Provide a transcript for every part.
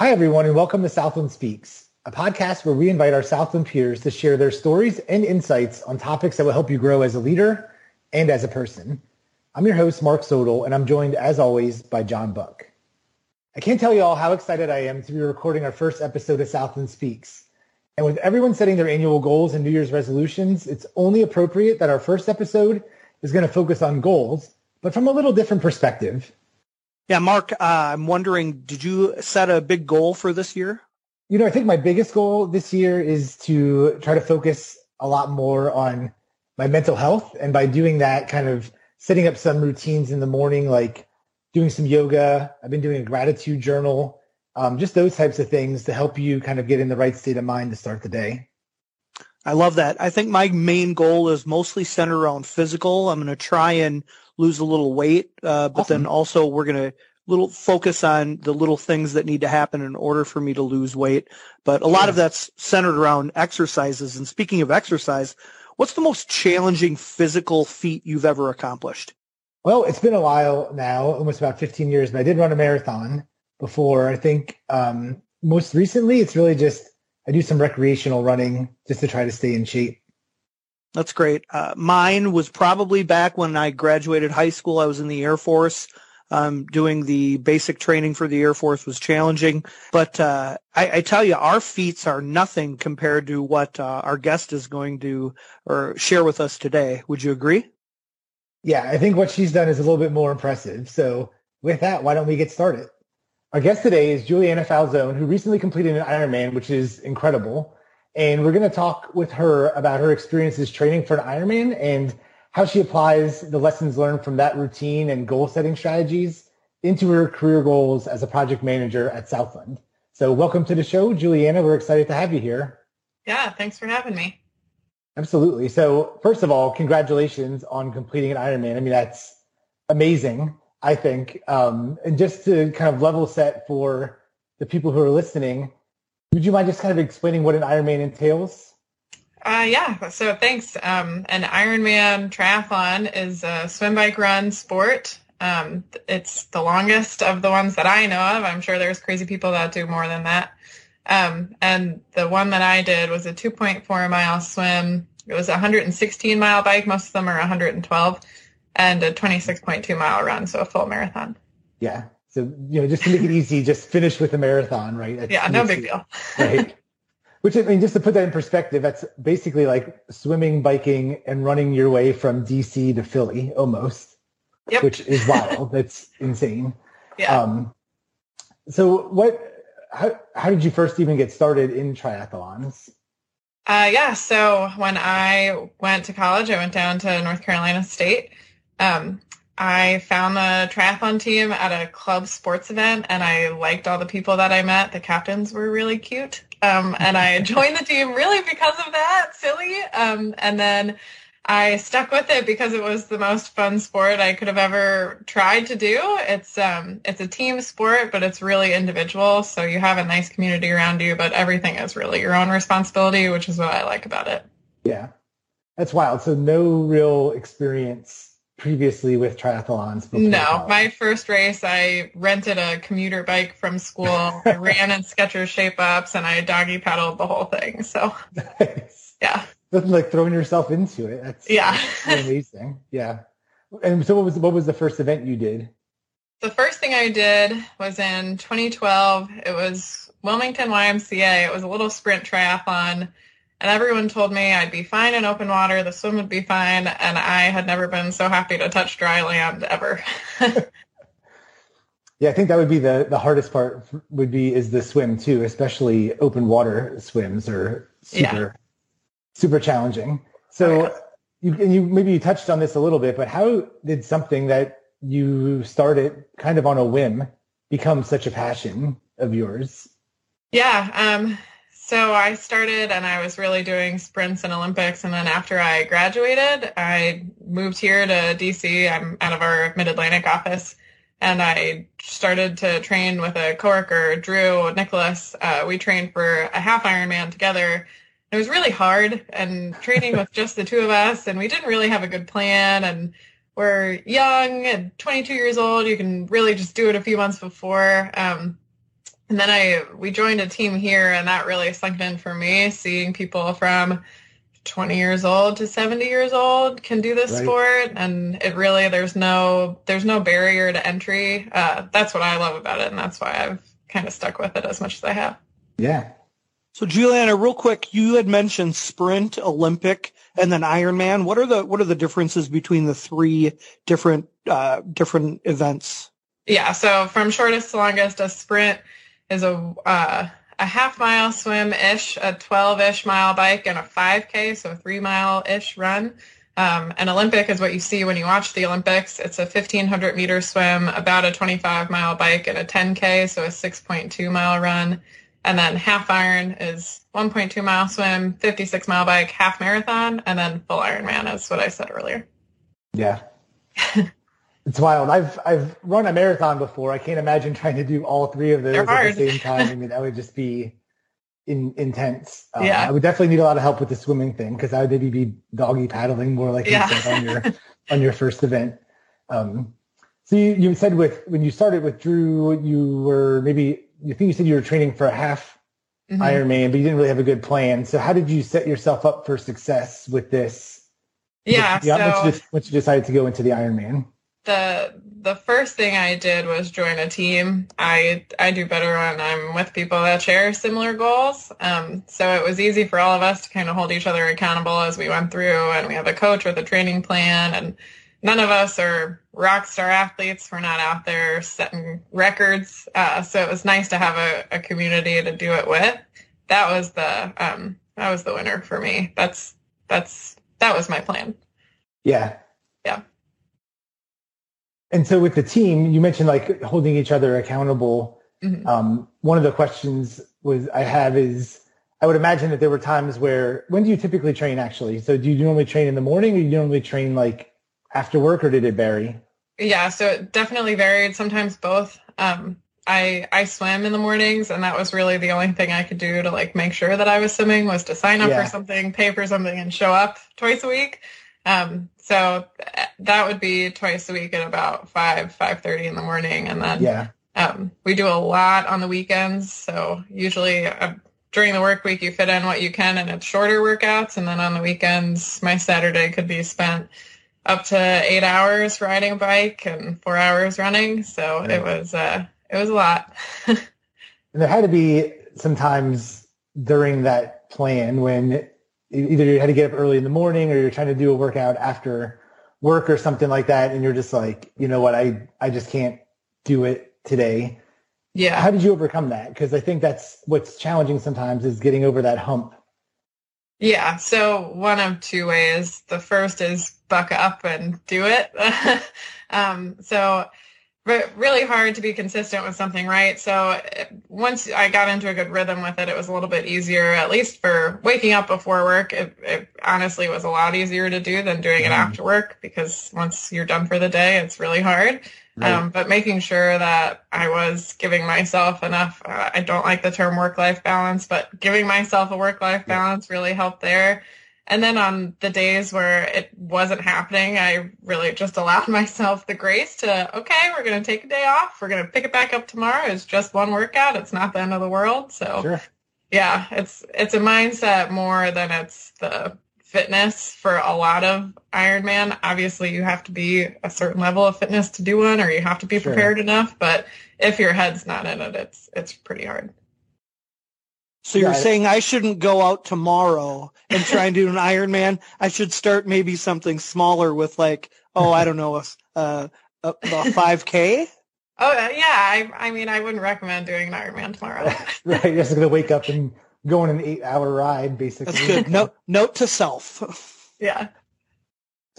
Hi, everyone, and welcome to Southland Speaks, a podcast where we invite our Southland peers to share their stories and insights on topics that will help you grow as a leader and as a person. I'm your host, Mark Sodal, and I'm joined, as always, by John Buck. I can't tell you all how excited I am to be recording our first episode of Southland Speaks. And with everyone setting their annual goals and New Year's resolutions, it's only appropriate that our first episode is going to focus on goals, but from a little different perspective. Yeah, Mark, uh, I'm wondering, did you set a big goal for this year? You know, I think my biggest goal this year is to try to focus a lot more on my mental health. And by doing that, kind of setting up some routines in the morning, like doing some yoga. I've been doing a gratitude journal, um, just those types of things to help you kind of get in the right state of mind to start the day. I love that. I think my main goal is mostly centered around physical. I'm going to try and lose a little weight, uh, but awesome. then also we're going to little focus on the little things that need to happen in order for me to lose weight. But a lot of that's centered around exercises. And speaking of exercise, what's the most challenging physical feat you've ever accomplished? Well, it's been a while now, almost about 15 years, but I did run a marathon before. I think um, most recently it's really just I do some recreational running just to try to stay in shape. That's great. Uh, mine was probably back when I graduated high school. I was in the Air Force. Um, doing the basic training for the Air Force was challenging, but uh, I, I, tell you, our feats are nothing compared to what uh, our guest is going to or share with us today. Would you agree? Yeah, I think what she's done is a little bit more impressive. So, with that, why don't we get started? Our guest today is Julianna Falzon, who recently completed an Ironman, which is incredible. And we're going to talk with her about her experiences training for an Ironman and how she applies the lessons learned from that routine and goal setting strategies into her career goals as a project manager at Southland. So welcome to the show, Julianna. We're excited to have you here. Yeah, thanks for having me. Absolutely. So first of all, congratulations on completing an Ironman. I mean, that's amazing, I think. Um, and just to kind of level set for the people who are listening, would you mind just kind of explaining what an Ironman entails? Uh, yeah, so thanks. Um, an Ironman triathlon is a swim, bike, run sport. Um, it's the longest of the ones that I know of. I'm sure there's crazy people that do more than that. Um, and the one that I did was a 2.4 mile swim. It was a 116 mile bike. Most of them are 112 and a 26.2 mile run. So a full marathon. Yeah. So, you know, just to make it easy, just finish with a marathon, right? That's yeah, no big deal. right. Which I mean, just to put that in perspective, that's basically like swimming, biking, and running your way from DC to Philly almost, yep. which is wild. that's insane. Yeah. Um, so what, how, how did you first even get started in triathlons? Uh, yeah. So when I went to college, I went down to North Carolina State. Um, I found the triathlon team at a club sports event and I liked all the people that I met. The captains were really cute. Um, and I joined the team really because of that, silly. Um, and then I stuck with it because it was the most fun sport I could have ever tried to do. It's um, it's a team sport, but it's really individual. So you have a nice community around you, but everything is really your own responsibility, which is what I like about it. Yeah, that's wild. So no real experience previously with triathlons? No, my first race, I rented a commuter bike from school. I ran in Skechers shape ups and I doggy paddled the whole thing. So, nice. yeah. Nothing like throwing yourself into it. That's, yeah. That's amazing. Yeah. And so what was, what was the first event you did? The first thing I did was in 2012. It was Wilmington YMCA. It was a little sprint triathlon and everyone told me I'd be fine in open water, the swim would be fine, and I had never been so happy to touch dry land ever. yeah, I think that would be the, the hardest part would be is the swim too, especially open water swims are super yeah. super challenging. So oh, yeah. you you maybe you touched on this a little bit, but how did something that you started kind of on a whim become such a passion of yours? Yeah, um, so I started and I was really doing sprints and Olympics. And then after I graduated, I moved here to DC. I'm out of our Mid Atlantic office. And I started to train with a coworker, Drew Nicholas. Uh, we trained for a half Ironman together. It was really hard and training with just the two of us. And we didn't really have a good plan. And we're young and 22 years old. You can really just do it a few months before. Um, and then I we joined a team here, and that really sunk in for me. Seeing people from 20 years old to 70 years old can do this right. sport, and it really there's no there's no barrier to entry. Uh, that's what I love about it, and that's why I've kind of stuck with it as much as I have. Yeah. So Julianna, real quick, you had mentioned sprint, Olympic, and then Ironman. What are the what are the differences between the three different uh, different events? Yeah, so from shortest to longest, a sprint is a uh, a half mile swim ish, a 12 ish mile bike, and a 5K, so a three mile ish run. Um, an Olympic is what you see when you watch the Olympics. It's a 1500 meter swim, about a 25 mile bike, and a 10K, so a 6.2 mile run. And then half iron is 1.2 mile swim, 56 mile bike, half marathon, and then full Ironman is what I said earlier. Yeah. It's wild. I've I've run a marathon before. I can't imagine trying to do all three of those at the same time. I mean, that would just be in, intense. Uh, yeah. I would definitely need a lot of help with the swimming thing because I would maybe be doggy paddling more like yeah. you said on your on your first event. Um, so you, you said with when you started with Drew, you were maybe you think you said you were training for a half mm-hmm. Ironman, but you didn't really have a good plan. So how did you set yourself up for success with this? Yeah. yeah so once, you, once you decided to go into the Ironman the the first thing I did was join a team. I I do better when I'm with people that share similar goals. Um, so it was easy for all of us to kind of hold each other accountable as we went through, and we have a coach with a training plan, and none of us are rock star athletes. We're not out there setting records. Uh, so it was nice to have a, a community to do it with. That was the um, that was the winner for me. That's that's that was my plan. Yeah. Yeah. And so with the team, you mentioned like holding each other accountable. Mm-hmm. Um, one of the questions was I have is I would imagine that there were times where when do you typically train actually? So do you normally train in the morning or do you normally train like after work or did it vary? Yeah, so it definitely varied. Sometimes both. Um, I I swim in the mornings, and that was really the only thing I could do to like make sure that I was swimming was to sign up yeah. for something, pay for something, and show up twice a week. Um, so that would be twice a week at about five, five thirty in the morning, and then yeah, um, we do a lot on the weekends. So usually uh, during the work week, you fit in what you can, and it's shorter workouts, and then on the weekends, my Saturday could be spent up to eight hours riding a bike and four hours running. So right. it was uh, it was a lot. and there had to be sometimes during that plan when either you had to get up early in the morning or you're trying to do a workout after work or something like that and you're just like you know what? I i just can't do it today. Yeah. How did you overcome that? Because i think that's what's challenging sometimes is getting over that hump. Yeah. So one of two ways. The first is buck up and do it. Um, so really hard to be consistent with something, right? So once I got into a good rhythm with it, it was a little bit easier, at least for waking up before work. It, it honestly was a lot easier to do than doing it mm. after work because once you're done for the day, it's really hard. Right. Um, but making sure that I was giving myself enough, uh, I don't like the term work-life balance, but giving myself a work-life balance really helped there. And then on the days where it wasn't happening, I really just allowed myself the grace to, okay, we're going to take a day off. We're going to pick it back up tomorrow. It's just one workout. It's not the end of the world. So sure. yeah, it's, it's a mindset more than it's the fitness for a lot of Ironman. Obviously you have to be a certain level of fitness to do one or you have to be sure. prepared enough. But if your head's not in it, it's, it's pretty hard. So you're saying I shouldn't go out tomorrow and try and do an Ironman. I should start maybe something smaller with like, oh, I don't know, a, a, a 5K. Oh uh, yeah, I, I mean, I wouldn't recommend doing an Ironman tomorrow. right, you're just gonna wake up and go on an eight-hour ride, basically. That's good. Note, note to self. yeah.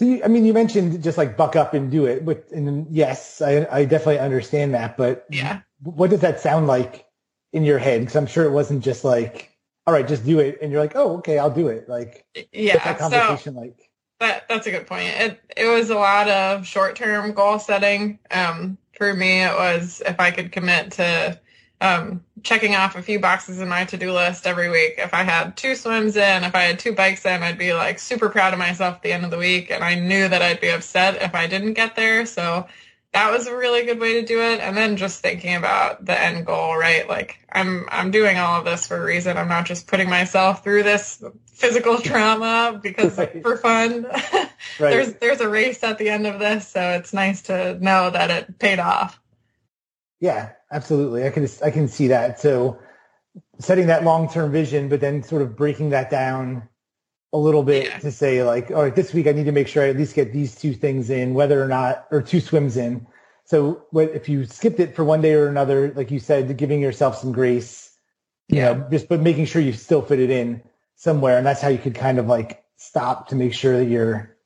So you, I mean, you mentioned just like buck up and do it, but and yes, I, I definitely understand that. But yeah, what does that sound like in your head? Because I'm sure it wasn't just like, all right, just do it, and you're like, oh, okay, I'll do it. Like, yeah, that conversation so like? That that's a good point. It it was a lot of short term goal setting. Um, for me, it was if I could commit to um, checking off a few boxes in my to-do list every week. If I had two swims in, if I had two bikes in, I'd be like super proud of myself at the end of the week. And I knew that I'd be upset if I didn't get there. So that was a really good way to do it. And then just thinking about the end goal, right? Like I'm I'm doing all of this for a reason. I'm not just putting myself through this physical trauma because right. for fun. right. there's there's a race at the end of this, so it's nice to know that it paid off. Yeah, absolutely. I can I can see that. So setting that long-term vision, but then sort of breaking that down a little bit yeah. to say like, all right, this week I need to make sure I at least get these two things in, whether or not, or two swims in. So what, if you skipped it for one day or another, like you said, giving yourself some grace, you yeah. know, just, but making sure you still fit it in somewhere. And that's how you could kind of like stop to make sure that you're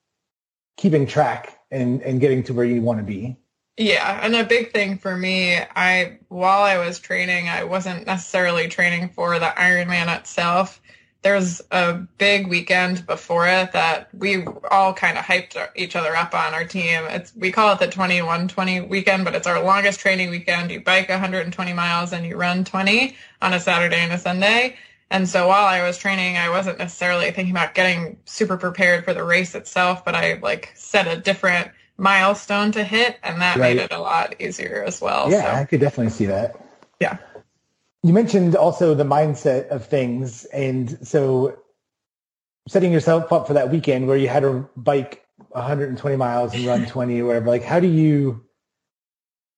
keeping track and, and getting to where you want to be. Yeah, and a big thing for me, I while I was training, I wasn't necessarily training for the Ironman itself there's a big weekend before it that we all kind of hyped each other up on our team. It's we call it the 2120 weekend, but it's our longest training weekend. You bike 120 miles and you run 20 on a Saturday and a Sunday. And so while I was training, I wasn't necessarily thinking about getting super prepared for the race itself, but I like set a different milestone to hit and that right. made it a lot easier as well. Yeah, so. I could definitely see that. Yeah you mentioned also the mindset of things. And so setting yourself up for that weekend where you had to bike 120 miles and run 20 or whatever, like how do you,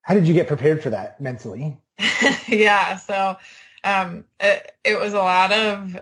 how did you get prepared for that mentally? yeah. So um, it, it was a lot of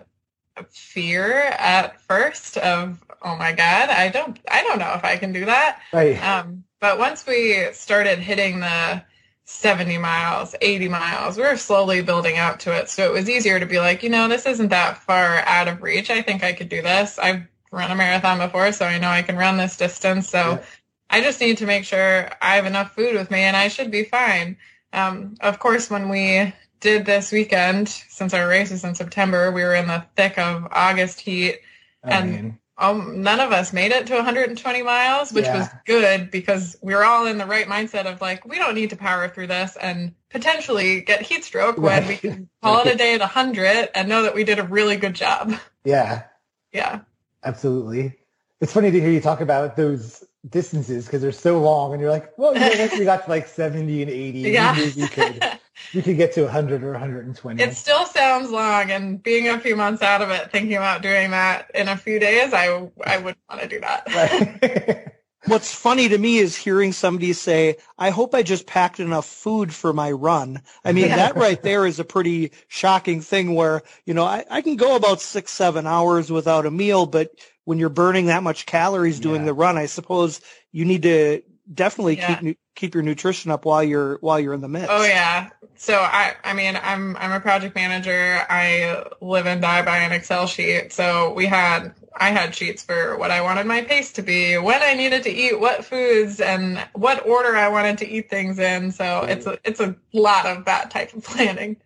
fear at first of, oh my God, I don't, I don't know if I can do that. Right. Um, but once we started hitting the, 70 miles, 80 miles. We were slowly building up to it. So it was easier to be like, you know, this isn't that far out of reach. I think I could do this. I've run a marathon before, so I know I can run this distance. So yeah. I just need to make sure I have enough food with me and I should be fine. Um, of course, when we did this weekend, since our race is in September, we were in the thick of August heat. Oh, and man um, none of us made it to 120 miles, which yeah. was good because we were all in the right mindset of like, we don't need to power through this and potentially get heat stroke right. when we can call it a day at 100 and know that we did a really good job. Yeah. Yeah. Absolutely. It's funny to hear you talk about those distances because they're so long and you're like, well, you know, once we got to like 70 and 80, yeah. we, we could we could get to 100 or 120. It still sounds long and being a few months out of it, thinking about doing that in a few days, I, I would want to do that. Right. What's funny to me is hearing somebody say, I hope I just packed enough food for my run. I mean, yeah. that right there is a pretty shocking thing where, you know, I, I can go about six, seven hours without a meal, but when you're burning that much calories doing yeah. the run, I suppose you need to definitely yeah. keep keep your nutrition up while you're while you're in the midst. Oh yeah. So I I mean I'm I'm a project manager. I live and die by an Excel sheet. So we had I had sheets for what I wanted my pace to be, when I needed to eat what foods, and what order I wanted to eat things in. So it's a it's a lot of that type of planning.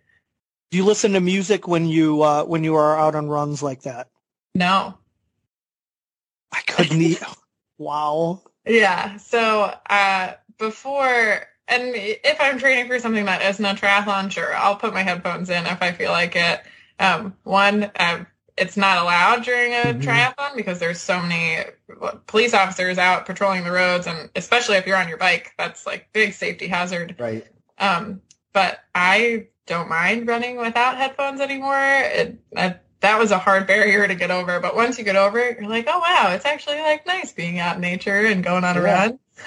Do you listen to music when you uh, when you are out on runs like that? No. I couldn't eat. wow. Yeah. So uh, before, and if I'm training for something that isn't a triathlon, sure, I'll put my headphones in if I feel like it. Um, one, uh, it's not allowed during a mm-hmm. triathlon because there's so many police officers out patrolling the roads, and especially if you're on your bike, that's like big safety hazard. Right. Um, but I don't mind running without headphones anymore. It, that was a hard barrier to get over. But once you get over it, you're like, oh wow, it's actually like nice being out in nature and going on a run.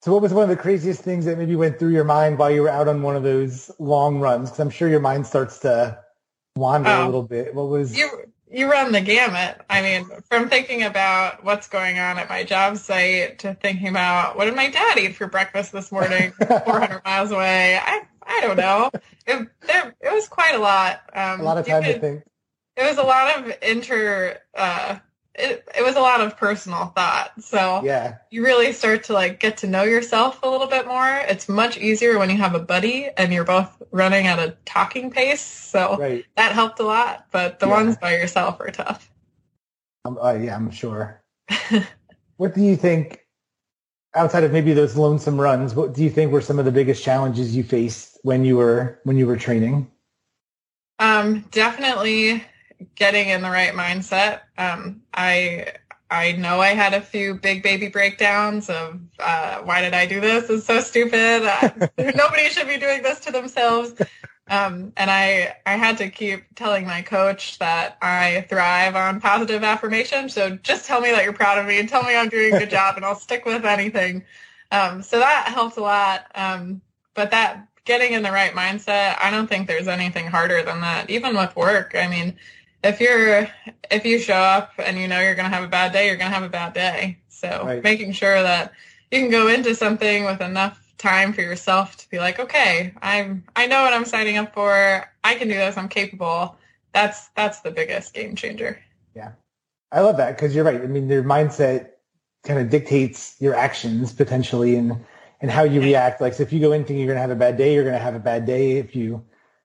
so what was one of the craziest things that maybe went through your mind while you were out on one of those long runs? Because I'm sure your mind starts to wander oh, a little bit. What was you? You run the gamut. I mean, from thinking about what's going on at my job site to thinking about what did my dad eat for breakfast this morning, 400 miles away. I I don't know. It, it, it was quite a lot. Um, a lot of time could, to think. It was a lot of inter. Uh, it, it was a lot of personal thought. So yeah, you really start to like get to know yourself a little bit more. It's much easier when you have a buddy and you're both running at a talking pace. So right. that helped a lot. But the yeah. ones by yourself are tough. Um, uh, yeah, I'm sure. what do you think outside of maybe those lonesome runs, what do you think were some of the biggest challenges you faced when you were when you were training? Um, definitely getting in the right mindset. Um, I I know I had a few big baby breakdowns of uh, why did I do this? It's so stupid. nobody should be doing this to themselves. Um, and I, I had to keep telling my coach that I thrive on positive affirmation. So just tell me that you're proud of me and tell me I'm doing a good job and I'll stick with anything. Um, so that helps a lot. Um, but that getting in the right mindset, I don't think there's anything harder than that. Even with work, I mean, if you're if you show up and you know you're going to have a bad day, you're going to have a bad day. So right. making sure that you can go into something with enough time for yourself to be like, okay, I'm I know what I'm signing up for. I can do this. I'm capable. That's that's the biggest game changer. Yeah, I love that because you're right. I mean, your mindset kind of dictates your actions potentially and and how you react. Like, so if you go in thinking you're going to have a bad day, you're going to have a bad day. If you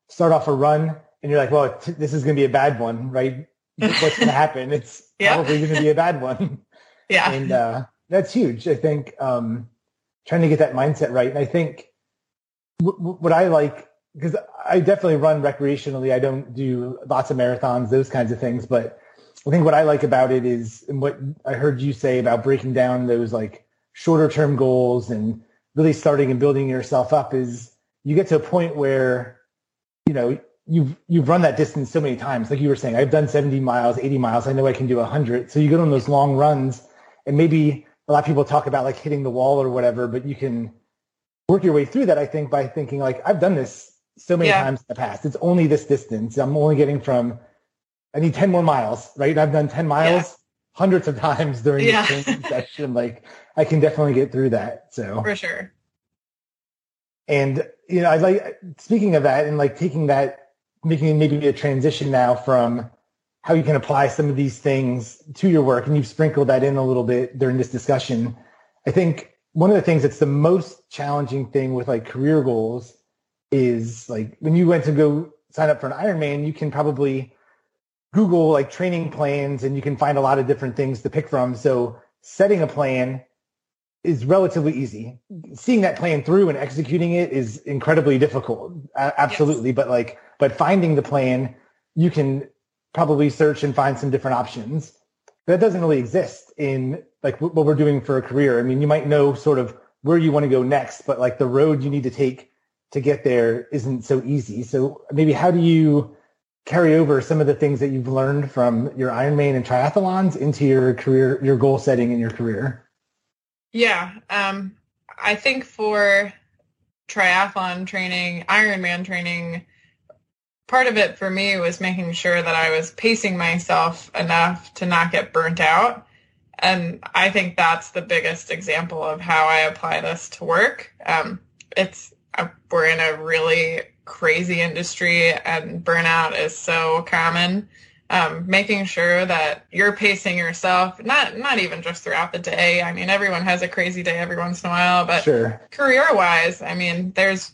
start off a run and you're like, well, t- this is going to be a bad one, right? What's going to happen? It's yeah. probably going to be a bad one. Yeah. And uh, that's huge. I think um, trying to get that mindset right. And I think w- what I like, because I definitely run recreationally. I don't do lots of marathons, those kinds of things. But I think what I like about it is, and what I heard you say about breaking down those like shorter term goals and really starting and building yourself up is you get to a point where, you know, you've you've run that distance so many times. Like you were saying, I've done 70 miles, 80 miles. I know I can do 100. So you go on those long runs, and maybe a lot of people talk about like hitting the wall or whatever, but you can work your way through that. I think by thinking like I've done this so many yeah. times in the past. It's only this distance. I'm only getting from. I need 10 more miles, right? I've done 10 miles yeah. hundreds of times during yeah. this training session. Like I can definitely get through that. So for sure. And you know, I like speaking of that and like taking that making maybe a transition now from how you can apply some of these things to your work, and you've sprinkled that in a little bit during this discussion. I think one of the things that's the most challenging thing with like career goals is like when you went to go sign up for an Ironman, you can probably Google like training plans and you can find a lot of different things to pick from. So setting a plan is relatively easy. Seeing that plan through and executing it is incredibly difficult. absolutely. Yes. But like but finding the plan, you can probably search and find some different options. That doesn't really exist in like what we're doing for a career. I mean, you might know sort of where you want to go next, but like the road you need to take to get there isn't so easy. So maybe how do you carry over some of the things that you've learned from your Ironman and triathlons into your career, your goal setting in your career? Yeah. Um, I think for triathlon training, Ironman training, part of it for me was making sure that I was pacing myself enough to not get burnt out. And I think that's the biggest example of how I apply this to work. Um, it's uh, we're in a really crazy industry, and burnout is so common. Um, making sure that you're pacing yourself, not not even just throughout the day. I mean, everyone has a crazy day every once in a while, but sure. career wise, I mean, there's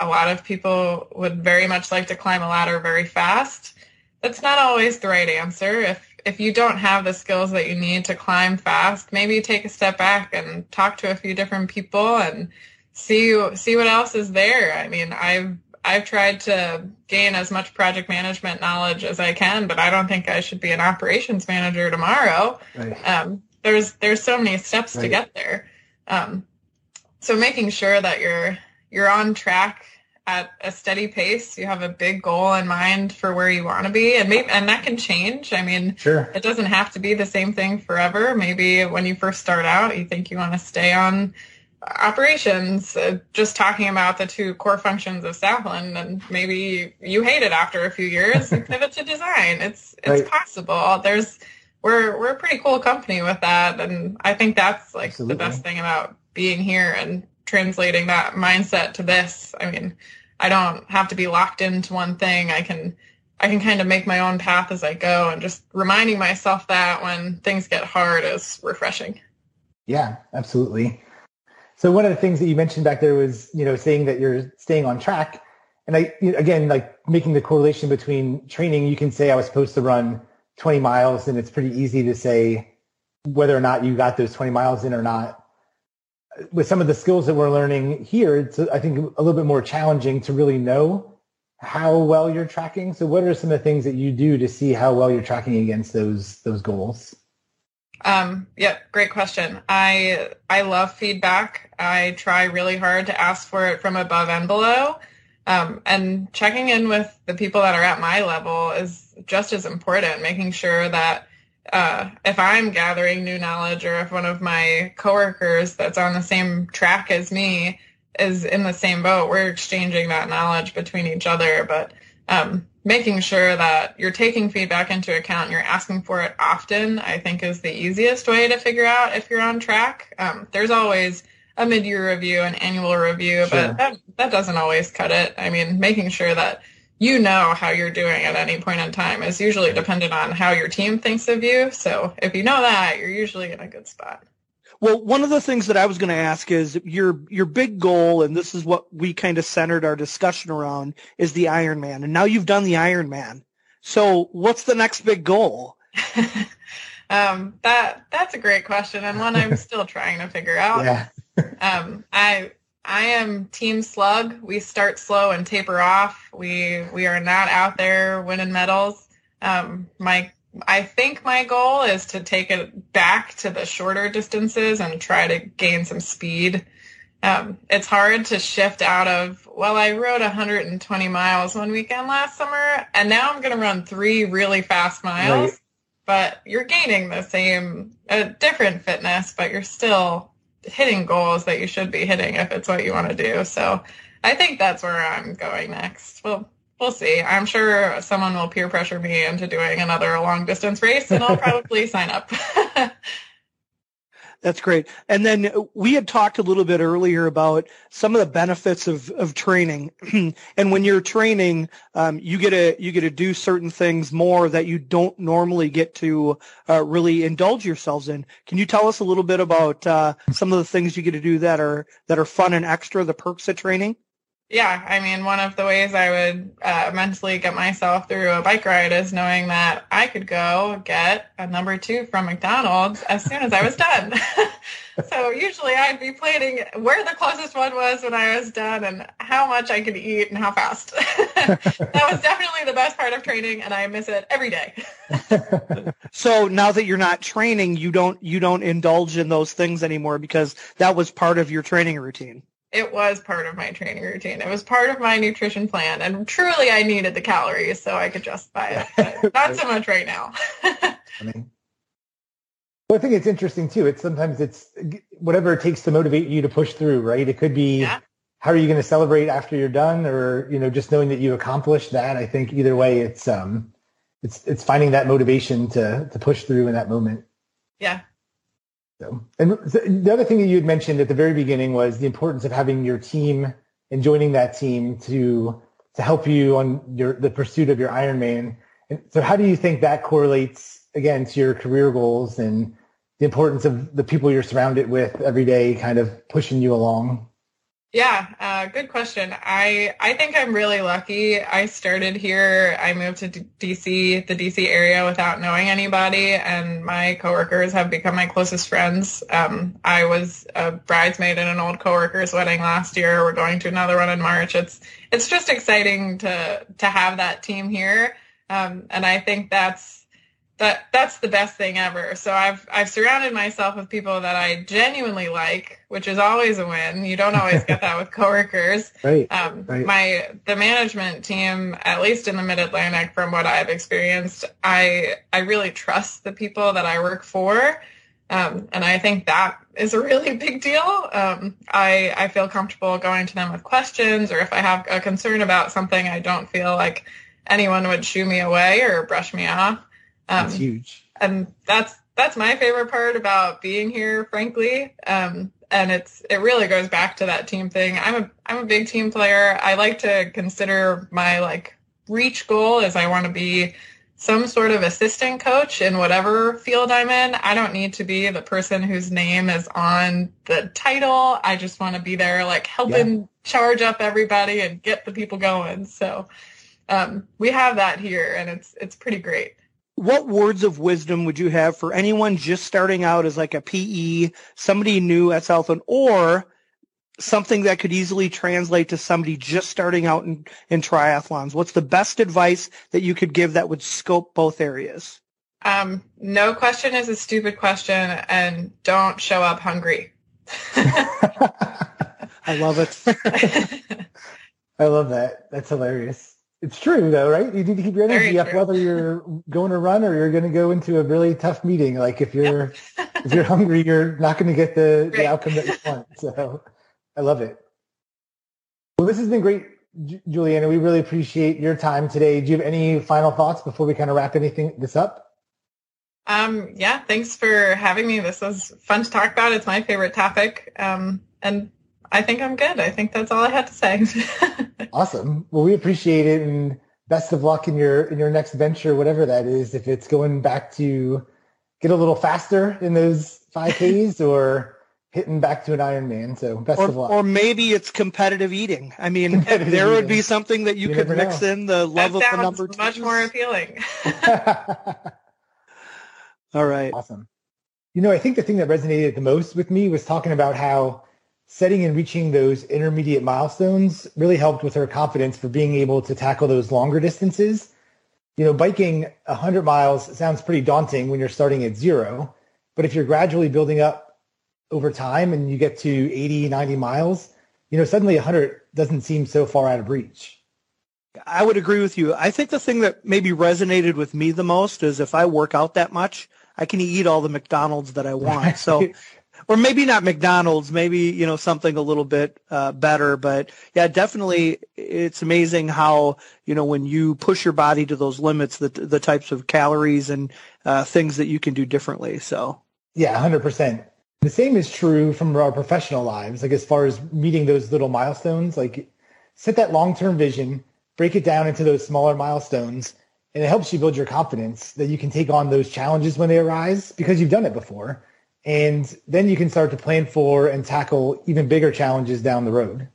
a lot of people would very much like to climb a ladder very fast. That's not always the right answer. If if you don't have the skills that you need to climb fast, maybe take a step back and talk to a few different people and see see what else is there. I mean, I've I've tried to gain as much project management knowledge as I can, but I don't think I should be an operations manager tomorrow. Right. Um, there's there's so many steps right. to get there. Um, so making sure that you're you're on track at a steady pace. You have a big goal in mind for where you want to be, and maybe and that can change. I mean, sure, it doesn't have to be the same thing forever. Maybe when you first start out, you think you want to stay on operations, uh, just talking about the two core functions of Southland, and maybe you hate it after a few years and pivot to design. It's it's right. possible. There's we're we're a pretty cool company with that, and I think that's like Absolutely. the best thing about being here and translating that mindset to this. I mean, I don't have to be locked into one thing. I can I can kind of make my own path as I go and just reminding myself that when things get hard is refreshing. Yeah, absolutely. So one of the things that you mentioned back there was, you know, saying that you're staying on track. And I, again, like making the correlation between training, you can say I was supposed to run 20 miles and it's pretty easy to say whether or not you got those 20 miles in or not with some of the skills that we're learning here, it's I think a little bit more challenging to really know how well you're tracking. So what are some of the things that you do to see how well you're tracking against those those goals? Um, yep, great question. I I love feedback. I try really hard to ask for it from above and below. Um, and checking in with the people that are at my level is just as important, making sure that uh, if I'm gathering new knowledge or if one of my coworkers that's on the same track as me is in the same boat, we're exchanging that knowledge between each other. But um, making sure that you're taking feedback into account and you're asking for it often, I think is the easiest way to figure out if you're on track. Um, there's always a mid-year review, an annual review, sure. but that, that doesn't always cut it. I mean, making sure that you know how you're doing at any point in time is usually dependent on how your team thinks of you. So if you know that, you're usually in a good spot. Well, one of the things that I was going to ask is your your big goal, and this is what we kind of centered our discussion around, is the Ironman. And now you've done the Ironman. So what's the next big goal? um, that that's a great question, and one I'm still trying to figure out. Yeah. um, I I am team slug. We start slow and taper off. We we are not out there winning medals. Um, my I think my goal is to take it back to the shorter distances and try to gain some speed. Um, it's hard to shift out of, well, I rode 120 miles one weekend last summer and now I'm going to run three really fast miles, right. but you're gaining the same, a different fitness, but you're still hitting goals that you should be hitting if it's what you want to do. So I think that's where I'm going next. Well, we'll see. I'm sure someone will peer pressure me into doing another long distance race and I'll probably sign up. That's great. And then we had talked a little bit earlier about some of the benefits of, of training. and when you're training, um, you get to you get to do certain things more that you don't normally get to uh, really indulge yourselves in. Can you tell us a little bit about uh, some of the things you get to do that are that are fun and extra, the perks of training? Yeah, I mean, one of the ways I would uh, mentally get myself through a bike ride is knowing that I could go get a number two from McDonald's as soon as I was done. so usually I'd be planning where the closest one was when I was done and how much I could eat and how fast. that was definitely the best part of training, and I miss it every day. so now that you're not training, you don't you don't indulge in those things anymore because that was part of your training routine it was part of my training routine. It was part of my nutrition plan, and truly, I needed the calories so I could justify it. not so much right now. I mean, well, I think it's interesting too. It's sometimes it's whatever it takes to motivate you to push through, right? It could be yeah. how are you going to celebrate after you're done, or you know, just knowing that you accomplished that. I think either way, it's um, it's it's finding that motivation to to push through in that moment. Yeah, so, and the other thing that you had mentioned at the very beginning was the importance of having your team and joining that team to to help you on your the pursuit of your Ironman. And so, how do you think that correlates again to your career goals and the importance of the people you're surrounded with every day, kind of pushing you along? Yeah, uh, good question. I I think I'm really lucky. I started here. I moved to DC, the DC area, without knowing anybody, and my coworkers have become my closest friends. Um, I was a bridesmaid in an old coworker's wedding last year. We're going to another one in March. It's it's just exciting to to have that team here, um, and I think that's that that's the best thing ever. So I've I've surrounded myself with people that I genuinely like, which is always a win. You don't always get that with coworkers. Right, um, right. My the management team, at least in the Mid Atlantic, from what I've experienced, I I really trust the people that I work for, um, and I think that is a really big deal. Um, I I feel comfortable going to them with questions, or if I have a concern about something, I don't feel like anyone would shoo me away or brush me off. Um, that's huge. And that's that's my favorite part about being here, frankly. Um, and it's it really goes back to that team thing. I'm a I'm a big team player. I like to consider my like reach goal is I want to be some sort of assistant coach in whatever field I'm in. I don't need to be the person whose name is on the title. I just want to be there like helping yeah. charge up everybody and get the people going. So um, we have that here and it's it's pretty great what words of wisdom would you have for anyone just starting out as like a PE, somebody new at Southland, or something that could easily translate to somebody just starting out in, in triathlons? What's the best advice that you could give that would scope both areas? Um, no question is a stupid question, and don't show up hungry. I love it. I love that. That's hilarious. It's true though, right? You need to keep your energy Very up true. whether you're going to run or you're going to go into a really tough meeting. Like if you're if you're hungry, you're not going to get the, the outcome that you want. So I love it. Well, this has been great, Julianna. We really appreciate your time today. Do you have any final thoughts before we kind of wrap anything this up? Um, yeah, thanks for having me. This was fun to talk about. It's my favorite topic. Um, and I think I'm good. I think that's all I had to say. Awesome. Well, we appreciate it, and best of luck in your in your next venture, whatever that is. If it's going back to get a little faster in those five Ks, or hitting back to an Ironman. So best Or, of luck. or maybe it's competitive eating. I mean, Competitive there would be something that you, You could mix know. in the love that of the sounds number much twos. more appealing. All right. awesome. You know, I think the thing that resonated the most with me was talking about how setting and reaching those intermediate milestones really helped with her confidence for being able to tackle those longer distances. You know, biking 100 miles sounds pretty daunting when you're starting at zero, but if you're gradually building up over time and you get to 80, 90 miles, you know, suddenly 100 doesn't seem so far out of reach. I would agree with you. I think the thing that maybe resonated with me the most is if I work out that much, I can eat all the McDonald's that I want. So, or maybe not McDonald's, maybe, you know, something a little bit uh, better. But yeah, definitely it's amazing how, you know, when you push your body to those limits, the, the types of calories and uh, things that you can do differently. So, Yeah, 100%. The same is true from our professional lives, like as far as meeting those little milestones, like set that long-term vision, break it down into those smaller milestones, and it helps you build your confidence that you can take on those challenges when they arise because you've done it before. And then you can start to plan for and tackle even bigger challenges down the road.